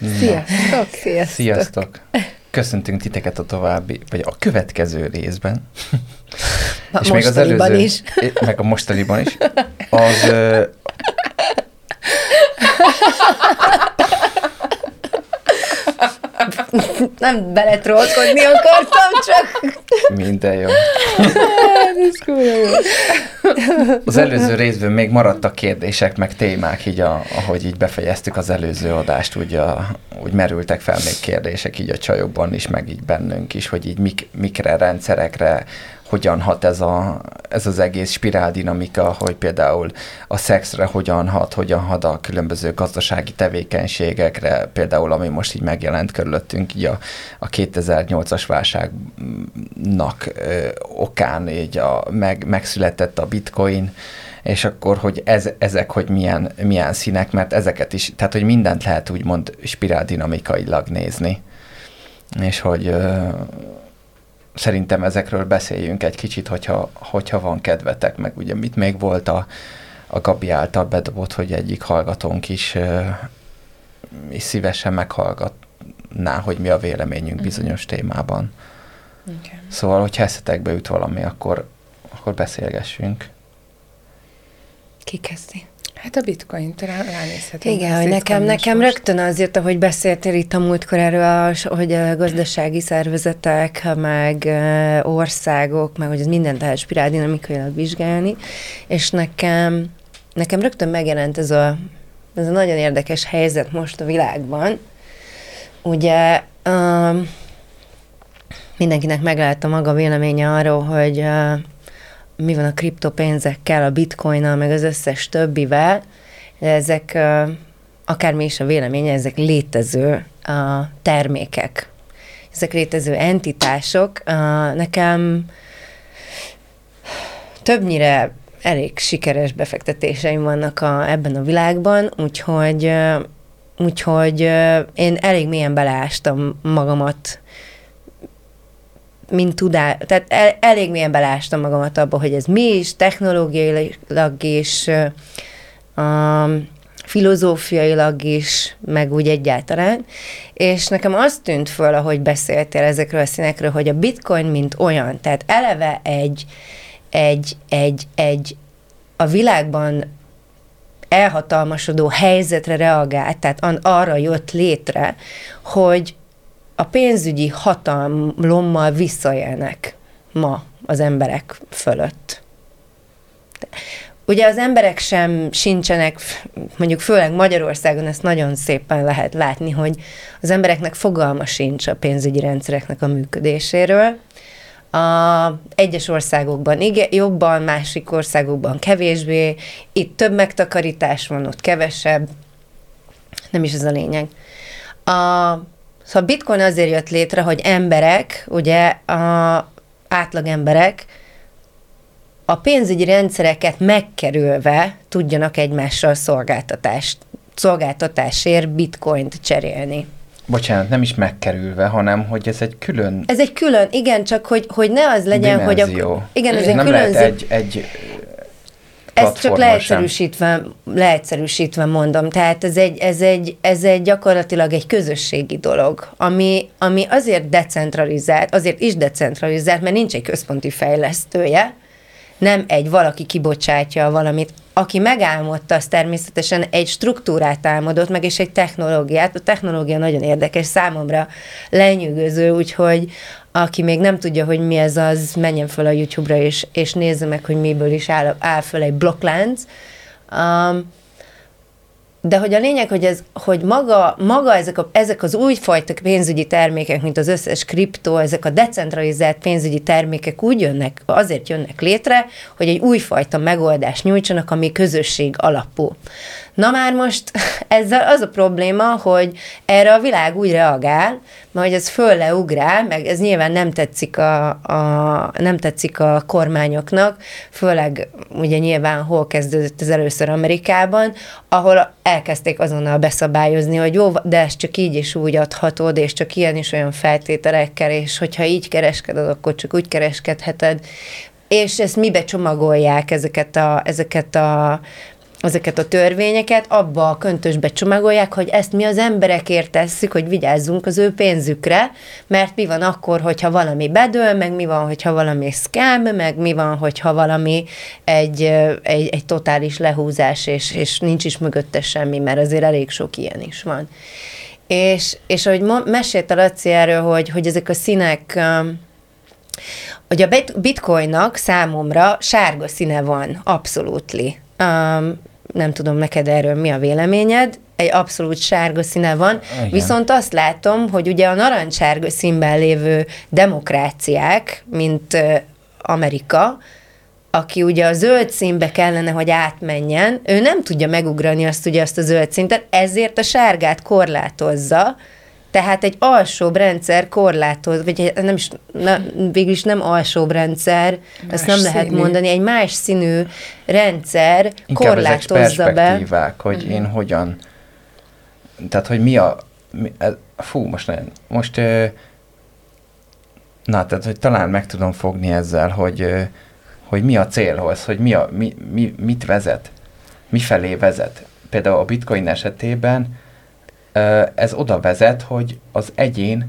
Sziasztok! Sziasztok! Sziasztok! Köszöntünk titeket a további, vagy a következő részben. A És még az előző, is. Meg a mostaniban is. Az... Ö... Nem beletrollkodni akartam, csak... Minden jó. Az előző részben még maradtak kérdések, meg témák, így a, ahogy így befejeztük az előző adást, úgy, a, úgy merültek fel még kérdések így a csajokban is, meg így bennünk is, hogy így mik, mikre, rendszerekre, hogyan hat ez, a, ez az egész spiráldinamika, hogy például a szexre hogyan hat, hogyan hat a különböző gazdasági tevékenységekre, például ami most így megjelent körülöttünk, így a, a 2008-as válságnak ö, okán így a, meg, megszületett a bitcoin, és akkor, hogy ez, ezek, hogy milyen, milyen színek, mert ezeket is, tehát, hogy mindent lehet úgymond spiráldinamikailag nézni. És hogy ö, szerintem ezekről beszéljünk egy kicsit, hogyha, hogyha van kedvetek, meg ugye mit még volt a, a Gabi által bedobott, hogy egyik hallgatónk is, is szívesen meghallgatná, hogy mi a véleményünk uh-huh. bizonyos témában. Okay. Szóval, hogyha eszetekbe jut valami, akkor, akkor beszélgessünk. Ki kezdi? Hát a bitcoin talán ránézhetünk. Igen, hogy nekem, nekem most. rögtön azért, ahogy beszéltél itt a múltkor erről, hogy a gazdasági szervezetek, meg országok, meg hogy ez mindent lehet spiráldinamikailag vizsgálni, és nekem, nekem rögtön megjelent ez a, ez a nagyon érdekes helyzet most a világban. Ugye um, mindenkinek meglát a maga véleménye arról, hogy uh, mi van a kriptopénzekkel, a bitcoinnal, meg az összes többivel, ezek akármi is a véleménye, ezek létező termékek. Ezek létező entitások. Nekem többnyire elég sikeres befektetéseim vannak a, ebben a világban, úgyhogy, úgyhogy én elég mélyen beleástam magamat mint tudás, tehát el, elég mélyen belástam magamat abba, hogy ez mi is, technológiailag is, um, filozófiailag is, meg úgy egyáltalán. És nekem azt tűnt föl, ahogy beszéltél ezekről a színekről, hogy a bitcoin mint olyan, tehát eleve egy, egy, egy, egy a világban elhatalmasodó helyzetre reagált, tehát arra jött létre, hogy a pénzügyi hatalommal visszaélnek ma az emberek fölött. Ugye az emberek sem sincsenek, mondjuk főleg Magyarországon ezt nagyon szépen lehet látni, hogy az embereknek fogalma sincs a pénzügyi rendszereknek a működéséről. A egyes országokban igen, jobban, másik országokban kevésbé, itt több megtakarítás van, ott kevesebb, nem is ez a lényeg. A Szóval bitcoin azért jött létre, hogy emberek, ugye a átlag emberek a pénzügyi rendszereket megkerülve tudjanak egymással szolgáltatást, szolgáltatásért bitcoint cserélni. Bocsánat, nem is megkerülve, hanem hogy ez egy külön... Ez egy külön, igen, csak hogy, hogy ne az legyen, dimenzió. hogy a... Igen, ez egy nem különző... lehet egy, egy ezt csak leegyszerűsítve, leegyszerűsítve mondom. Tehát ez egy, ez, egy, ez egy gyakorlatilag egy közösségi dolog, ami, ami azért decentralizált, azért is decentralizált, mert nincs egy központi fejlesztője, nem egy valaki kibocsátja valamit. Aki megálmodta, az természetesen egy struktúrát álmodott meg, és egy technológiát. A technológia nagyon érdekes, számomra lenyűgöző, úgyhogy aki még nem tudja, hogy mi ez az, menjen fel a YouTube-ra, és, és nézze meg, hogy miből is áll, áll fel egy blokklánc. Um, de hogy a lényeg, hogy, ez, hogy maga, maga ezek, a, ezek az újfajta pénzügyi termékek, mint az összes kriptó, ezek a decentralizált pénzügyi termékek úgy jönnek, azért jönnek létre, hogy egy újfajta megoldást nyújtsanak, ami közösség alapú. Na már most ezzel az a probléma, hogy erre a világ úgy reagál, hogy ez föl leugrál, meg ez nyilván nem tetszik a, a, nem tetszik a kormányoknak, főleg ugye nyilván hol kezdődött ez először Amerikában, ahol elkezdték azonnal beszabályozni, hogy jó, de ezt csak így is úgy adhatod, és csak ilyen is olyan feltételekkel, és hogyha így kereskeded, akkor csak úgy kereskedheted, és ezt mibe csomagolják ezeket a, ezeket a ezeket a törvényeket, abba a köntösbe csomagolják, hogy ezt mi az emberekért tesszük, hogy vigyázzunk az ő pénzükre, mert mi van akkor, hogyha valami bedől, meg mi van, hogyha valami scam, meg mi van, hogyha valami egy, egy, egy totális lehúzás, és, és nincs is mögötte semmi, mert azért elég sok ilyen is van. És, és ahogy mesélt a Laci erről, hogy, hogy ezek a színek hogy a bitcoinnak számomra sárga színe van, abszolút. Um, nem tudom neked erről mi a véleményed, egy abszolút sárga színe van, Igen. viszont azt látom, hogy ugye a narancssárga színben lévő demokráciák, mint Amerika, aki ugye a zöld színbe kellene, hogy átmenjen, ő nem tudja megugrani azt ugye azt a zöld szintet, ezért a sárgát korlátozza, tehát egy alsóbb rendszer korlátoz, vagy nem is, na, végül is nem alsóbb rendszer, más ezt nem színű. lehet mondani, egy más színű rendszer Inkább korlátozza be. hogy uh-huh. én hogyan, tehát hogy mi a, mi, fú, most nem, most, na, tehát hogy talán meg tudom fogni ezzel, hogy, hogy mi a célhoz, hogy mi, a, mi, mi, mit vezet, mi felé vezet. Például a bitcoin esetében ez oda vezet, hogy az egyén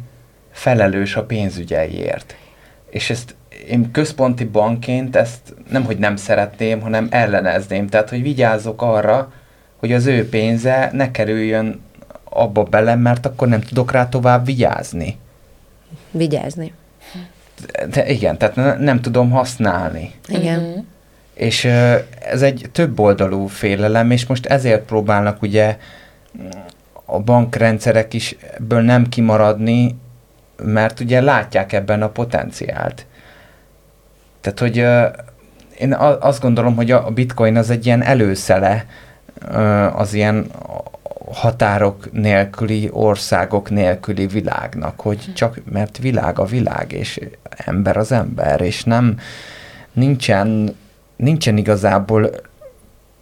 felelős a pénzügyeiért. És ezt én központi bankként ezt nem, hogy nem szeretném, hanem ellenezném. Tehát, hogy vigyázok arra, hogy az ő pénze ne kerüljön abba bele, mert akkor nem tudok rá tovább vigyázni. Vigyázni. De igen, tehát ne, nem tudom használni. Igen. Uh-huh. És ez egy több oldalú félelem, és most ezért próbálnak ugye a bankrendszerek is ebből nem kimaradni, mert ugye látják ebben a potenciált. Tehát, hogy én azt gondolom, hogy a bitcoin az egy ilyen előszele az ilyen határok nélküli, országok nélküli világnak, hogy csak, mert világ a világ, és ember az ember, és nem, nincsen, nincsen igazából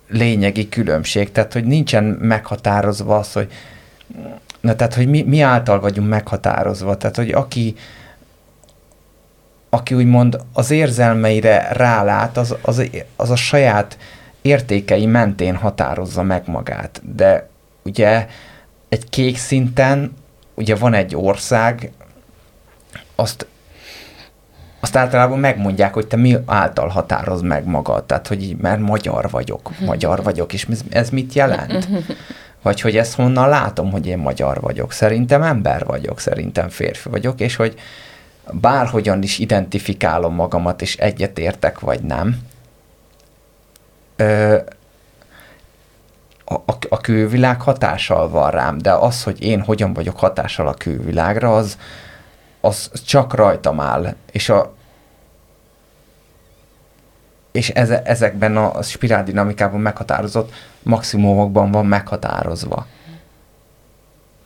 lényegi különbség, tehát, hogy nincsen meghatározva az, hogy Na tehát, hogy mi, mi által vagyunk meghatározva, tehát, hogy aki, aki úgymond az érzelmeire rálát, az, az, az a saját értékei mentén határozza meg magát. De ugye egy kék szinten, ugye van egy ország, azt, azt általában megmondják, hogy te mi által határoz meg magad. Tehát, hogy így, mert magyar vagyok, magyar vagyok, és ez, ez mit jelent? Vagy hogy ezt honnan látom, hogy én magyar vagyok. Szerintem ember vagyok, szerintem férfi vagyok, és hogy bárhogyan is identifikálom magamat, és egyetértek, vagy nem, ö, a, a, külvilág hatással van rám, de az, hogy én hogyan vagyok hatással a külvilágra, az, az csak rajtam áll. És a, és eze, ezekben a spiráldinamikában meghatározott maximumokban van meghatározva.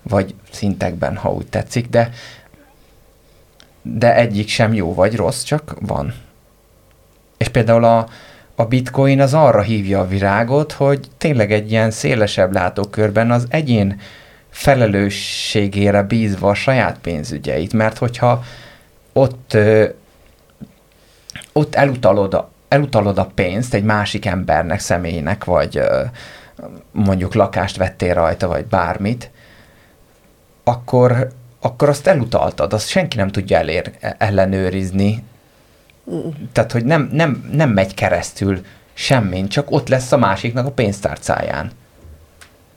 Vagy szintekben, ha úgy tetszik, de, de egyik sem jó vagy rossz, csak van. És például a, a bitcoin az arra hívja a virágot, hogy tényleg egy ilyen szélesebb látókörben az egyén felelősségére bízva a saját pénzügyeit, mert hogyha ott, ott elutalod elutalod a pénzt egy másik embernek, személynek, vagy mondjuk lakást vettél rajta, vagy bármit, akkor, akkor azt elutaltad, azt senki nem tudja elér, ellenőrizni. Tehát, hogy nem, nem, nem megy keresztül semmin, csak ott lesz a másiknak a pénztárcáján.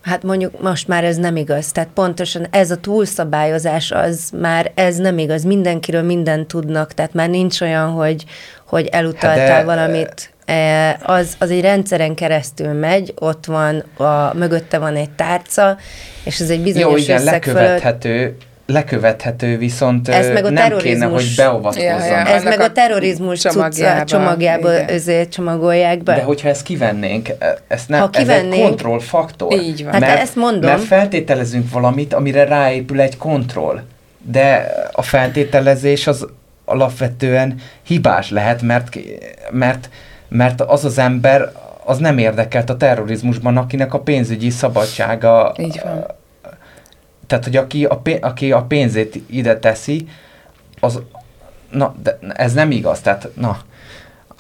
Hát mondjuk most már ez nem igaz. Tehát pontosan ez a túlszabályozás az már ez nem igaz. Mindenkiről mindent tudnak, tehát már nincs olyan, hogy, hogy elutaltál hát de, valamit. E, az, az egy rendszeren keresztül megy, ott van, a, mögötte van egy tárca, és ez egy bizonyos Jó, igen, lekövethető, fölött... lekövethető, viszont Ez meg a nem kéne, hogy beavatkozzon. Ja, ja. Ez meg a terrorizmus csomagjába, csomagjába ezért csomagolják be. De hogyha ezt kivennénk, ezt nem, ha kivennénk, ez egy kontrollfaktor. Így van. Hát mert, ezt mondom. Mert feltételezünk valamit, amire ráépül egy kontroll. De a feltételezés az alapvetően hibás lehet, mert, mert, mert az az ember az nem érdekelt a terrorizmusban, akinek a pénzügyi szabadsága Így van tehát, hogy aki a, aki a pénzét ide teszi, az, na, de ez nem igaz, tehát, na,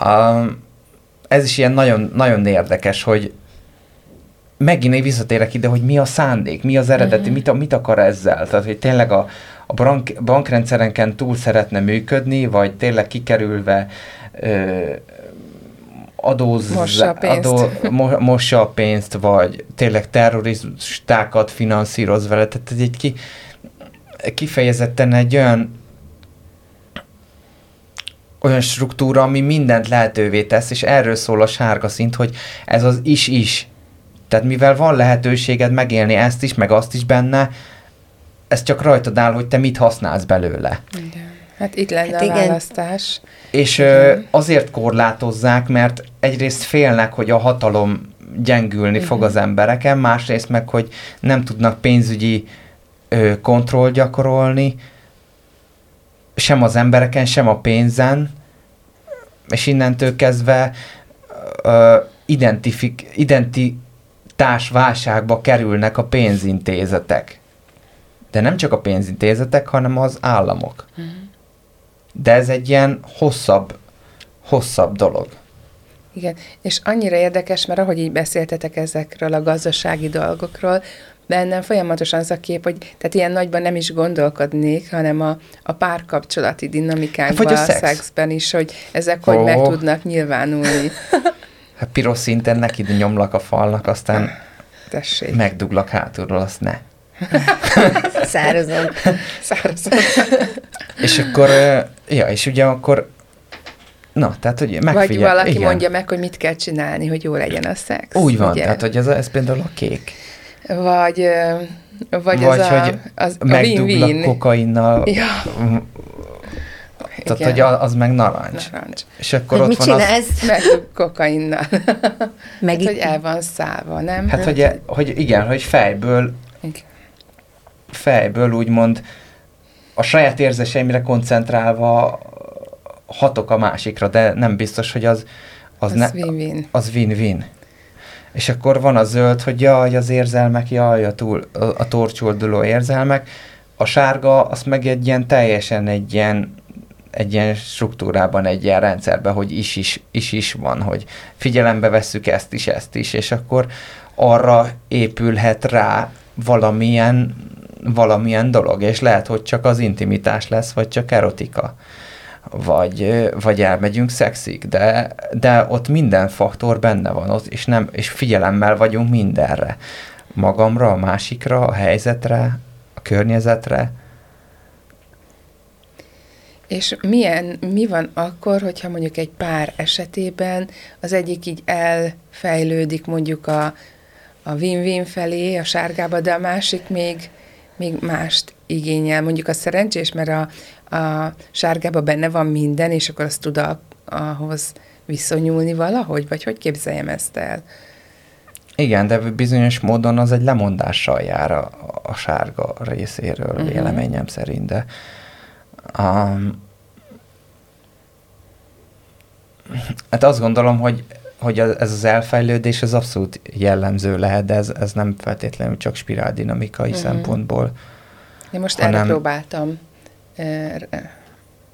um, ez is ilyen nagyon, nagyon érdekes, hogy megint én visszatérek ide, hogy mi a szándék, mi az eredeti, uh-huh. mit, mit akar ezzel, tehát, hogy tényleg a, a bank, bankrendszerenken túl szeretne működni, vagy tényleg kikerülve ö, adóz, mossa a pénzt. Adó, mo, mossa a pénzt, vagy tényleg terroristákat finanszíroz vele. Tehát ez egy ki, kifejezetten egy olyan olyan struktúra, ami mindent lehetővé tesz, és erről szól a sárga szint, hogy ez az is-is. Tehát mivel van lehetőséged megélni ezt is, meg azt is benne, ez csak rajtad áll, hogy te mit használsz belőle. Igen. Hát itt lenne hát a igen. választás. És ö, azért korlátozzák, mert egyrészt félnek, hogy a hatalom gyengülni uh-huh. fog az embereken, másrészt meg, hogy nem tudnak pénzügyi ö, kontroll gyakorolni, sem az embereken, sem a pénzen, és innentől kezdve ö, identifik, identitás válságba kerülnek a pénzintézetek. De nem csak a pénzintézetek, hanem az államok. Uh-huh. De ez egy ilyen hosszabb, hosszabb dolog. Igen, és annyira érdekes, mert ahogy így beszéltetek ezekről a gazdasági dolgokról, bennem folyamatosan az a kép, hogy tehát ilyen nagyban nem is gondolkodnék, hanem a, a párkapcsolati dinamikákban, hát, a, a szexben is, hogy ezek oh. hogy meg tudnak nyilvánulni. Hát piros szinten neki nyomlak a falnak, aztán Tessék. megduglak hátulról, azt ne. Szárazon. Szárazon. És akkor, ja, és ugye akkor Na, tehát, hogy megfigyel. Vagy valaki igen. mondja meg, hogy mit kell csinálni, hogy jó legyen a szex. Úgy van, ugye? tehát, hogy ez, a, ez például a kék. Vagy, vagy, vagy az hogy a, az a win-win. kokainnal. Ja. Tehát, Igen. hogy az meg narancs. narancs. És akkor hogy ott mit van csinálsz? az... Meg kokainnal. Meg hát, hogy el van szállva, nem? Hát, hogy, e- hogy igen, hogy fejből igen. fejből úgymond a saját érzéseimre koncentrálva hatok a másikra, de nem biztos, hogy az az, az win-win. Az win-win. És akkor van a zöld, hogy jaj, az érzelmek, jaj, a, túl, a, a torcsolduló érzelmek. A sárga, az meg egy ilyen teljesen egy ilyen, egy ilyen struktúrában, egy ilyen rendszerben, hogy is is, is is van, hogy figyelembe vesszük ezt is, ezt is, és akkor arra épülhet rá valamilyen, valamilyen dolog, és lehet, hogy csak az intimitás lesz, vagy csak erotika vagy, vagy elmegyünk szexig, de, de ott minden faktor benne van, ott, és, nem, és figyelemmel vagyunk mindenre. Magamra, a másikra, a helyzetre, a környezetre. És milyen, mi van akkor, hogyha mondjuk egy pár esetében az egyik így elfejlődik mondjuk a, a win-win felé, a sárgába, de a másik még, még mást igényel. Mondjuk a szerencsés, mert a, a sárgába benne van minden, és akkor azt tud a, ahhoz viszonyulni valahogy, vagy hogy képzeljem ezt el? Igen, de bizonyos módon az egy lemondással jár a, a sárga részéről, uh-huh. véleményem szerint, de um, hát azt gondolom, hogy hogy ez az elfejlődés az abszolút jellemző lehet, de ez, ez nem feltétlenül csak spiráldinamikai uh-huh. szempontból. Én most hanem... erre próbáltam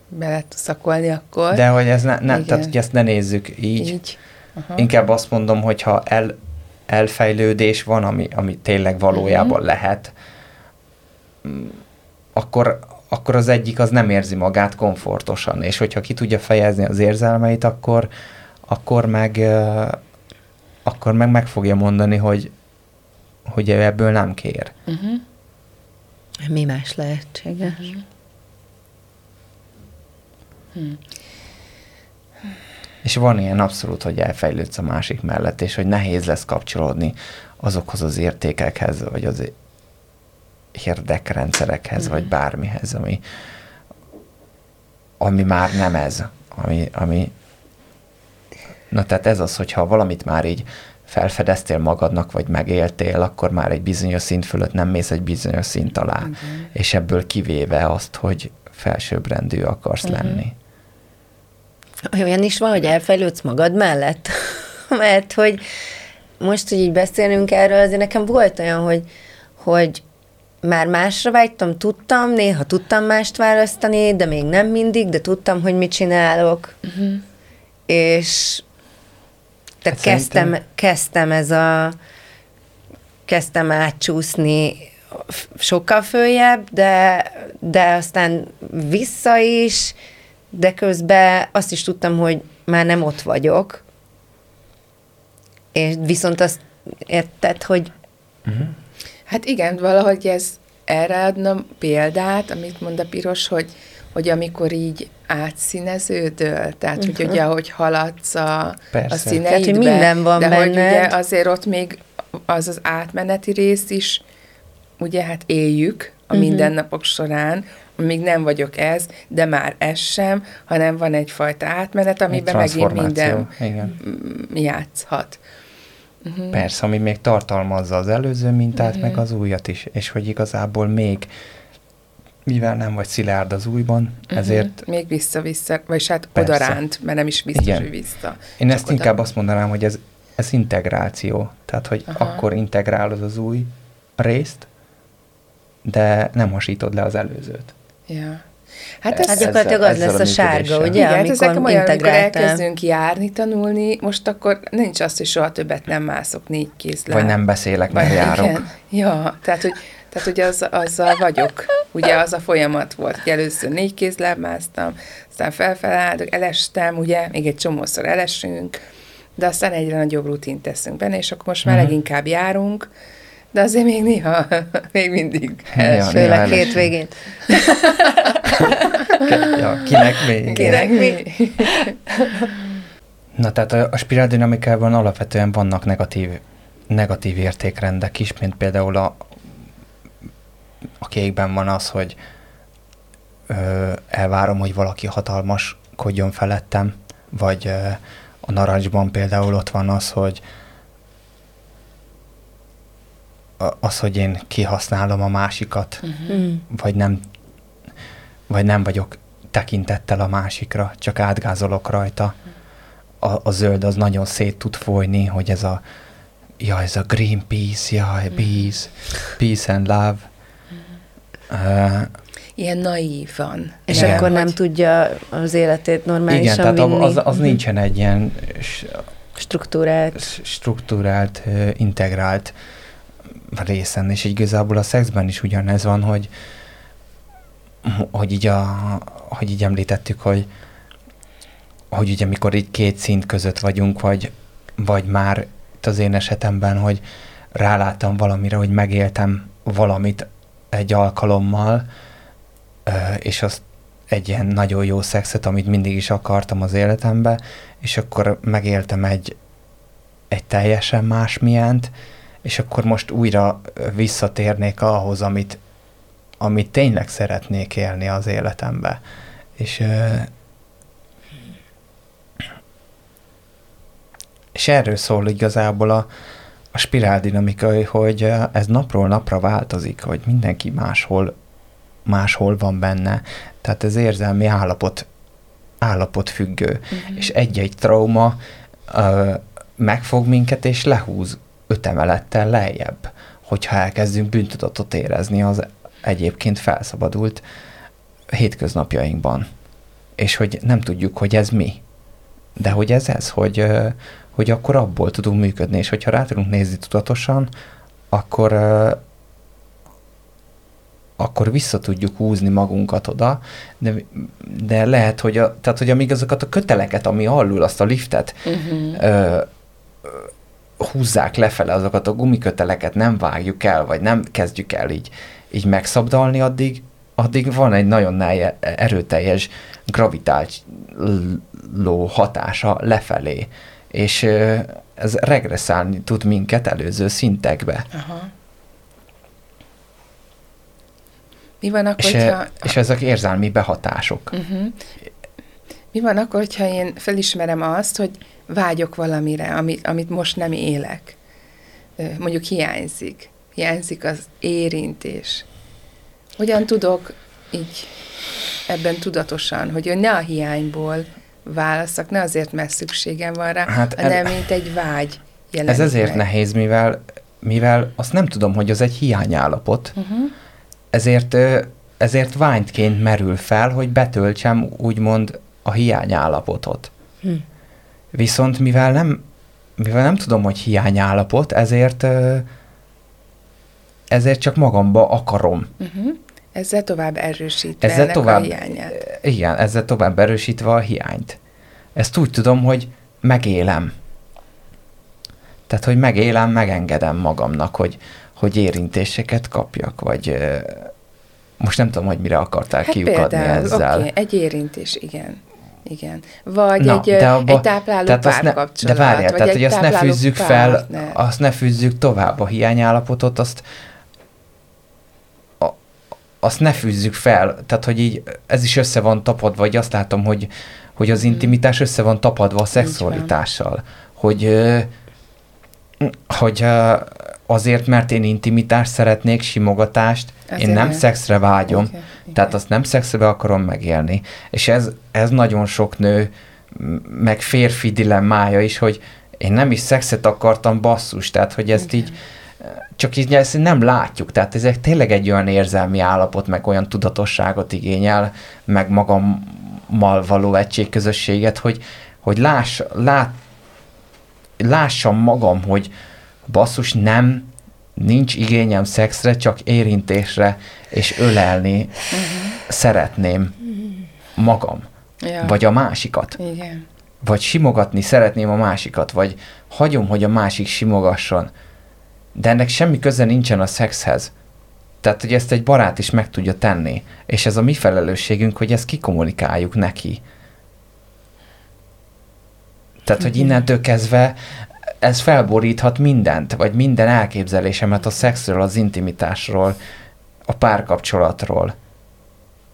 bele szakolni akkor. De hogy ez ne, ne tehát, hogy ezt ne nézzük így. így. Aha. Inkább azt mondom, hogy ha el, elfejlődés van, ami, ami tényleg valójában uh-huh. lehet, akkor, akkor az egyik az nem érzi magát komfortosan, és hogyha ki tudja fejezni az érzelmeit, akkor, akkor meg akkor meg meg fogja mondani, hogy, hogy ebből nem kér. Uh-huh. Mi más lehetséges? Uh-huh. Hmm. És van ilyen abszolút, hogy elfejlődsz a másik mellett, és hogy nehéz lesz kapcsolódni azokhoz az értékekhez, vagy az érdekrendszerekhez, mm. vagy bármihez, ami, ami már nem ez, ami, ami Na tehát ez az, hogyha valamit már így felfedeztél magadnak, vagy megéltél, akkor már egy bizonyos szint fölött nem mész egy bizonyos szint alá, uh-huh. és ebből kivéve azt, hogy felsőbbrendű akarsz uh-huh. lenni. Olyan is van, hogy elfejlődsz magad mellett? Mert hogy most, hogy így beszélünk erről, azért nekem volt olyan, hogy, hogy már másra vágytam, tudtam, néha tudtam mást választani, de még nem mindig, de tudtam, hogy mit csinálok. Uh-huh. És tehát hát kezdtem, szerintem... kezdtem ez a kezdtem átcsúszni sokkal följebb, de, de aztán vissza is, de közben azt is tudtam, hogy már nem ott vagyok, és viszont azt érted, hogy... Uh-huh. Hát igen, valahogy ez erre adnom példát, amit mond a piros, hogy, hogy amikor így átszíneződöl, tehát uh-huh. hogy ugye, ahogy haladsz a, a színeidbe, tehát, hogy minden van de benned. hogy ugye azért ott még az az átmeneti rész is, ugye hát éljük a uh-huh. mindennapok során, még nem vagyok ez, de már ez sem, hanem van egyfajta átmenet, amiben Egy megint minden Igen. játszhat. Uh-huh. Persze, ami még tartalmazza az előző mintát, uh-huh. meg az újat is, és hogy igazából még mivel nem vagy szilárd az újban, uh-huh. ezért... Még vissza-vissza, vagy hát Persze. odaránt, mert nem is biztos, Igen. hogy vissza. Én ezt oda. inkább azt mondanám, hogy ez, ez integráció. Tehát, hogy Aha. akkor integrálod az új részt, de nem hasítod le az előzőt. Ja. Hát ez, hát gyakorlatilag az lesz a sárga, ugye? Igen, amikor hát olyan, amikor elkezdünk járni, tanulni, most akkor nincs az, hogy soha többet nem mászok négy kézle. Vagy nem beszélek, mert járok. Igen. Ja, tehát, hogy tehát ugye az, azzal vagyok. Ugye az a folyamat volt, hogy először négy kézláb másztam, aztán felfelállok, elestem, ugye, még egy csomószor elesünk, de aztán egyre nagyobb rutint teszünk benne, és akkor most már uh-huh. leginkább járunk, de azért még néha, még mindig ja, főleg hétvégén. ja, kinek még? Kinek mi? Na tehát a, a spiráldinamikában alapvetően vannak negatív, negatív értékrendek is, mint például a, a kékben van az, hogy ö, elvárom, hogy valaki hatalmaskodjon felettem, vagy ö, a narancsban például ott van az, hogy az, hogy én kihasználom a másikat, uh-huh. vagy nem vagy nem vagyok tekintettel a másikra, csak átgázolok rajta. A, a zöld az nagyon szét tud folyni, hogy ez a ja, ez a Greenpeace, jaj, peace, peace and love. Ilyen naívan. És igen, akkor nem tudja az életét normálisan Igen, tehát vinni. az, az nincsen egy ilyen struktúrált, struktúrált, integrált részen, és igazából a szexben is ugyanez van, hogy hogy így, a, hogy így említettük, hogy, hogy ugye amikor így két szint között vagyunk, vagy, vagy már itt az én esetemben, hogy ráláttam valamire, hogy megéltem valamit egy alkalommal, és azt egy ilyen nagyon jó szexet, amit mindig is akartam az életembe, és akkor megéltem egy, egy teljesen más milyent, és akkor most újra visszatérnék ahhoz, amit, amit tényleg szeretnék élni az életembe. És, és erről szól igazából a, a spiráldinamika, hogy ez napról napra változik, hogy mindenki máshol, máshol van benne. Tehát ez érzelmi állapot, állapot függő. Uh-huh. És egy-egy trauma ö, megfog minket, és lehúz öt emelettel lejjebb, hogyha elkezdünk bűntudatot érezni az egyébként felszabadult hétköznapjainkban. És hogy nem tudjuk, hogy ez mi. De hogy ez ez, hogy, hogy akkor abból tudunk működni, és hogyha rá tudunk nézni tudatosan, akkor akkor vissza tudjuk húzni magunkat oda, de, de lehet, hogy, a, tehát, hogy amíg azokat a köteleket, ami alul azt a liftet uh-huh. ö, húzzák lefele, azokat a gumiköteleket nem vágjuk el, vagy nem kezdjük el így így megszabdalni, addig, addig van egy nagyon erőteljes gravitáló hatása lefelé, és ez regresszálni tud minket előző szintekbe. Aha. Mi van akkor, és, hogyha... és ezek érzelmi behatások. Uh-huh. Mi van akkor, hogyha én felismerem azt, hogy vágyok valamire, amit, amit most nem élek? Mondjuk hiányzik. Hiányzik az érintés. Hogyan tudok így ebben tudatosan, hogy ne a hiányból válaszok, ne azért, mert szükségem van rá, hát hanem ez, mint egy vágy Ez ezért meg. nehéz, mivel, mivel azt nem tudom, hogy az egy hiányállapot, uh-huh. ezért, ezért vágytként merül fel, hogy betöltsem úgymond a hiányállapotot. Hm. Viszont mivel nem, mivel nem tudom, hogy hiányállapot, ezért ezért csak magamba akarom. Uh-huh. Ezzel tovább erősítve ezzel ennek tovább, a hiányát. Igen, ezzel tovább erősítve a hiányt. Ezt úgy tudom, hogy megélem. Tehát, hogy megélem, megengedem magamnak, hogy, hogy érintéseket kapjak, vagy most nem tudom, hogy mire akartál hát kiukadni például, ezzel. Okay, egy érintés, igen. Igen. Vagy Na, egy, de abba, egy tápláló tehát párkapcsolat. Ne, de várjál, tehát hogy azt ne fűzzük fel, azt ne fűzzük tovább a hiányállapotot, azt azt ne fűzzük fel, tehát hogy így ez is össze van tapadva, vagy azt látom, hogy, hogy az hmm. intimitás össze van tapadva a szexualitással. Hogy, hogy azért, mert én intimitást szeretnék, simogatást, Ezért én nem szexre vágyom, okay. tehát azt nem szexre akarom megélni. És ez, ez nagyon sok nő, meg férfi dilemmája is, hogy én nem is szexet akartam, basszus, tehát hogy ezt okay. így csak így ezt nem látjuk, tehát ez tényleg egy olyan érzelmi állapot, meg olyan tudatosságot igényel, meg magammal való egységközösséget, hogy, hogy láss, lát, lássam magam, hogy basszus, nem, nincs igényem szexre, csak érintésre és ölelni uh-huh. szeretném magam. Ja. Vagy a másikat. Igen. Vagy simogatni szeretném a másikat, vagy hagyom, hogy a másik simogasson de ennek semmi köze nincsen a szexhez. Tehát, hogy ezt egy barát is meg tudja tenni. És ez a mi felelősségünk, hogy ezt kikommunikáljuk neki. Tehát, hogy innentől kezdve ez felboríthat mindent, vagy minden elképzelésemet a szexről, az intimitásról, a párkapcsolatról.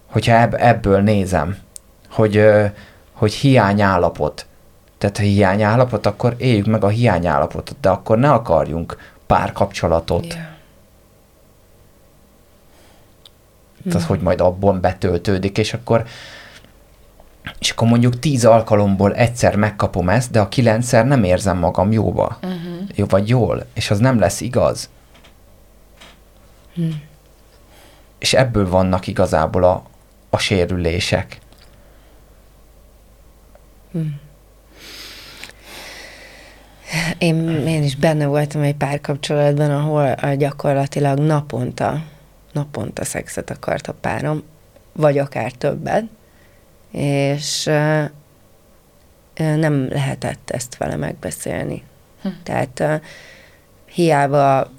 Hogyha ebb, ebből nézem, hogy, hogy hiányállapot. Tehát, ha hiányállapot, akkor éljük meg a hiányállapotot, de akkor ne akarjunk párkapcsolatot. Yeah. Tehát, hogy majd abban betöltődik, és akkor és akkor mondjuk tíz alkalomból egyszer megkapom ezt, de a kilencszer nem érzem magam jóba. Uh-huh. Jó, vagy jól, és az nem lesz igaz. Hmm. És ebből vannak igazából a, a sérülések. Hmm. Én, én is benne voltam egy párkapcsolatban, ahol gyakorlatilag naponta, naponta szexet akart a párom, vagy akár többet, és nem lehetett ezt vele megbeszélni. Hm. Tehát hiába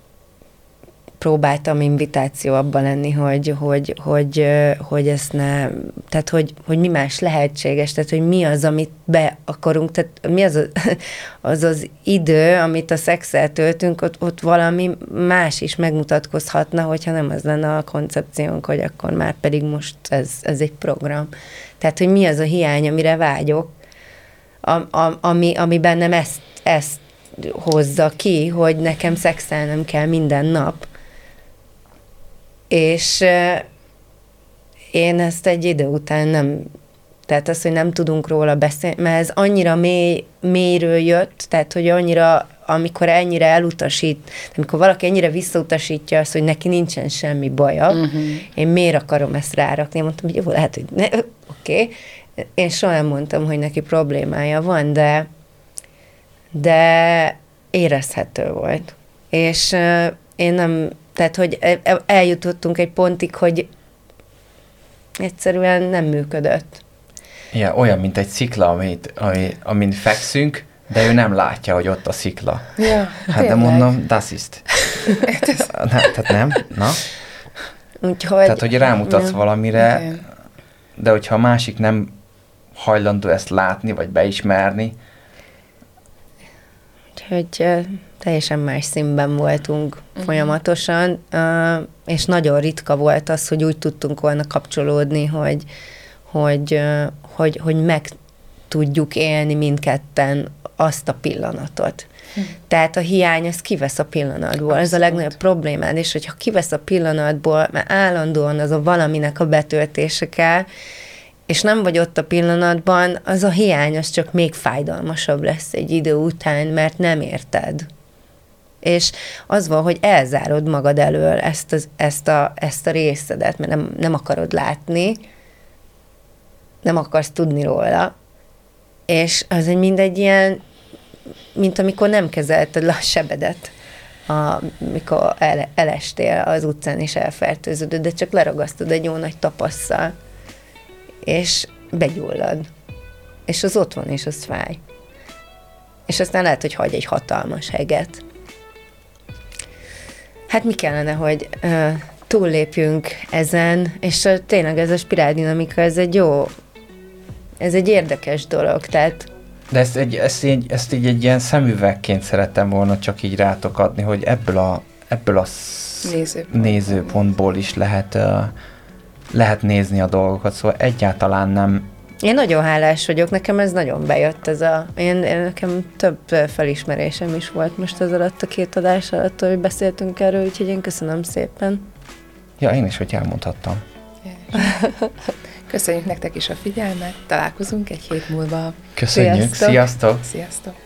próbáltam invitáció abban lenni, hogy, hogy, hogy, hogy ezt ne, tehát hogy, hogy mi más lehetséges, tehát hogy mi az, amit be akarunk, tehát mi az az, az, idő, amit a szexel töltünk, ott, ott valami más is megmutatkozhatna, hogyha nem az lenne a koncepciónk, hogy akkor már pedig most ez, ez egy program. Tehát, hogy mi az a hiány, amire vágyok, a, a, ami, ami bennem ezt, ezt hozza ki, hogy nekem szexelnem kell minden nap, és én ezt egy idő után nem, tehát az, hogy nem tudunk róla beszélni, mert ez annyira mély, mélyről jött, tehát hogy annyira, amikor ennyire elutasít, amikor valaki ennyire visszautasítja azt, hogy neki nincsen semmi baja, uh-huh. én miért akarom ezt rárakni? Mondtam, hogy jó, lehet, hogy oké. Okay. Én soha nem mondtam, hogy neki problémája van, de, de érezhető volt. És uh, én nem, tehát, hogy e, e, eljutottunk egy pontig, hogy egyszerűen nem működött. Ja, olyan, mint egy szikla, amit, ami, amin fekszünk, de ő nem látja, hogy ott a szikla. Ja, hát tényleg. de mondom, das ist. ne, tehát nem? Na? Úgyhogy... Tehát, hogy rámutatsz ja. valamire, Igen. de hogyha a másik nem hajlandó ezt látni, vagy beismerni, hogy teljesen más színben voltunk uh-huh. folyamatosan, és nagyon ritka volt az, hogy úgy tudtunk volna kapcsolódni, hogy, hogy, hogy, hogy meg tudjuk élni mindketten azt a pillanatot. Hm. Tehát a hiány, az kivesz a pillanatból. Abszolút. Ez a legnagyobb problémád, és hogyha kivesz a pillanatból, mert állandóan az a valaminek a betöltése kell, és nem vagy ott a pillanatban, az a hiány az csak még fájdalmasabb lesz egy idő után, mert nem érted. És az van, hogy elzárod magad elől ezt, az, ezt, a, ezt a részedet, mert nem, nem akarod látni, nem akarsz tudni róla, és az egy mindegy ilyen, mint amikor nem kezelted le a sebedet, amikor el, elestél az utcán és elfertőződöd, de csak leragasztod egy jó nagy tapasszal, és begyullad. És az ott van, és az fáj. És aztán lehet, hogy hagy egy hatalmas heget. Hát mi kellene, hogy uh, túllépjünk ezen, és uh, tényleg ez a spiráldinamika, ez egy jó ez egy érdekes dolog, tehát... De ezt, egy, ezt, így, ezt így egy ilyen szemüvegként szerettem volna csak így rátok adni, hogy ebből a, ebből a Nézőpont. nézőpontból is lehet, uh, lehet nézni a dolgokat, szóval egyáltalán nem... Én nagyon hálás vagyok, nekem ez nagyon bejött, ez a... Én, én nekem több felismerésem is volt most az alatt a két adás alatt, hogy beszéltünk erről, úgyhogy én köszönöm szépen. Ja, én is, hogy elmondhattam. Köszönjük nektek is a figyelmet, találkozunk egy hét múlva. Köszönjük, sziasztok! Sziasztok! sziasztok.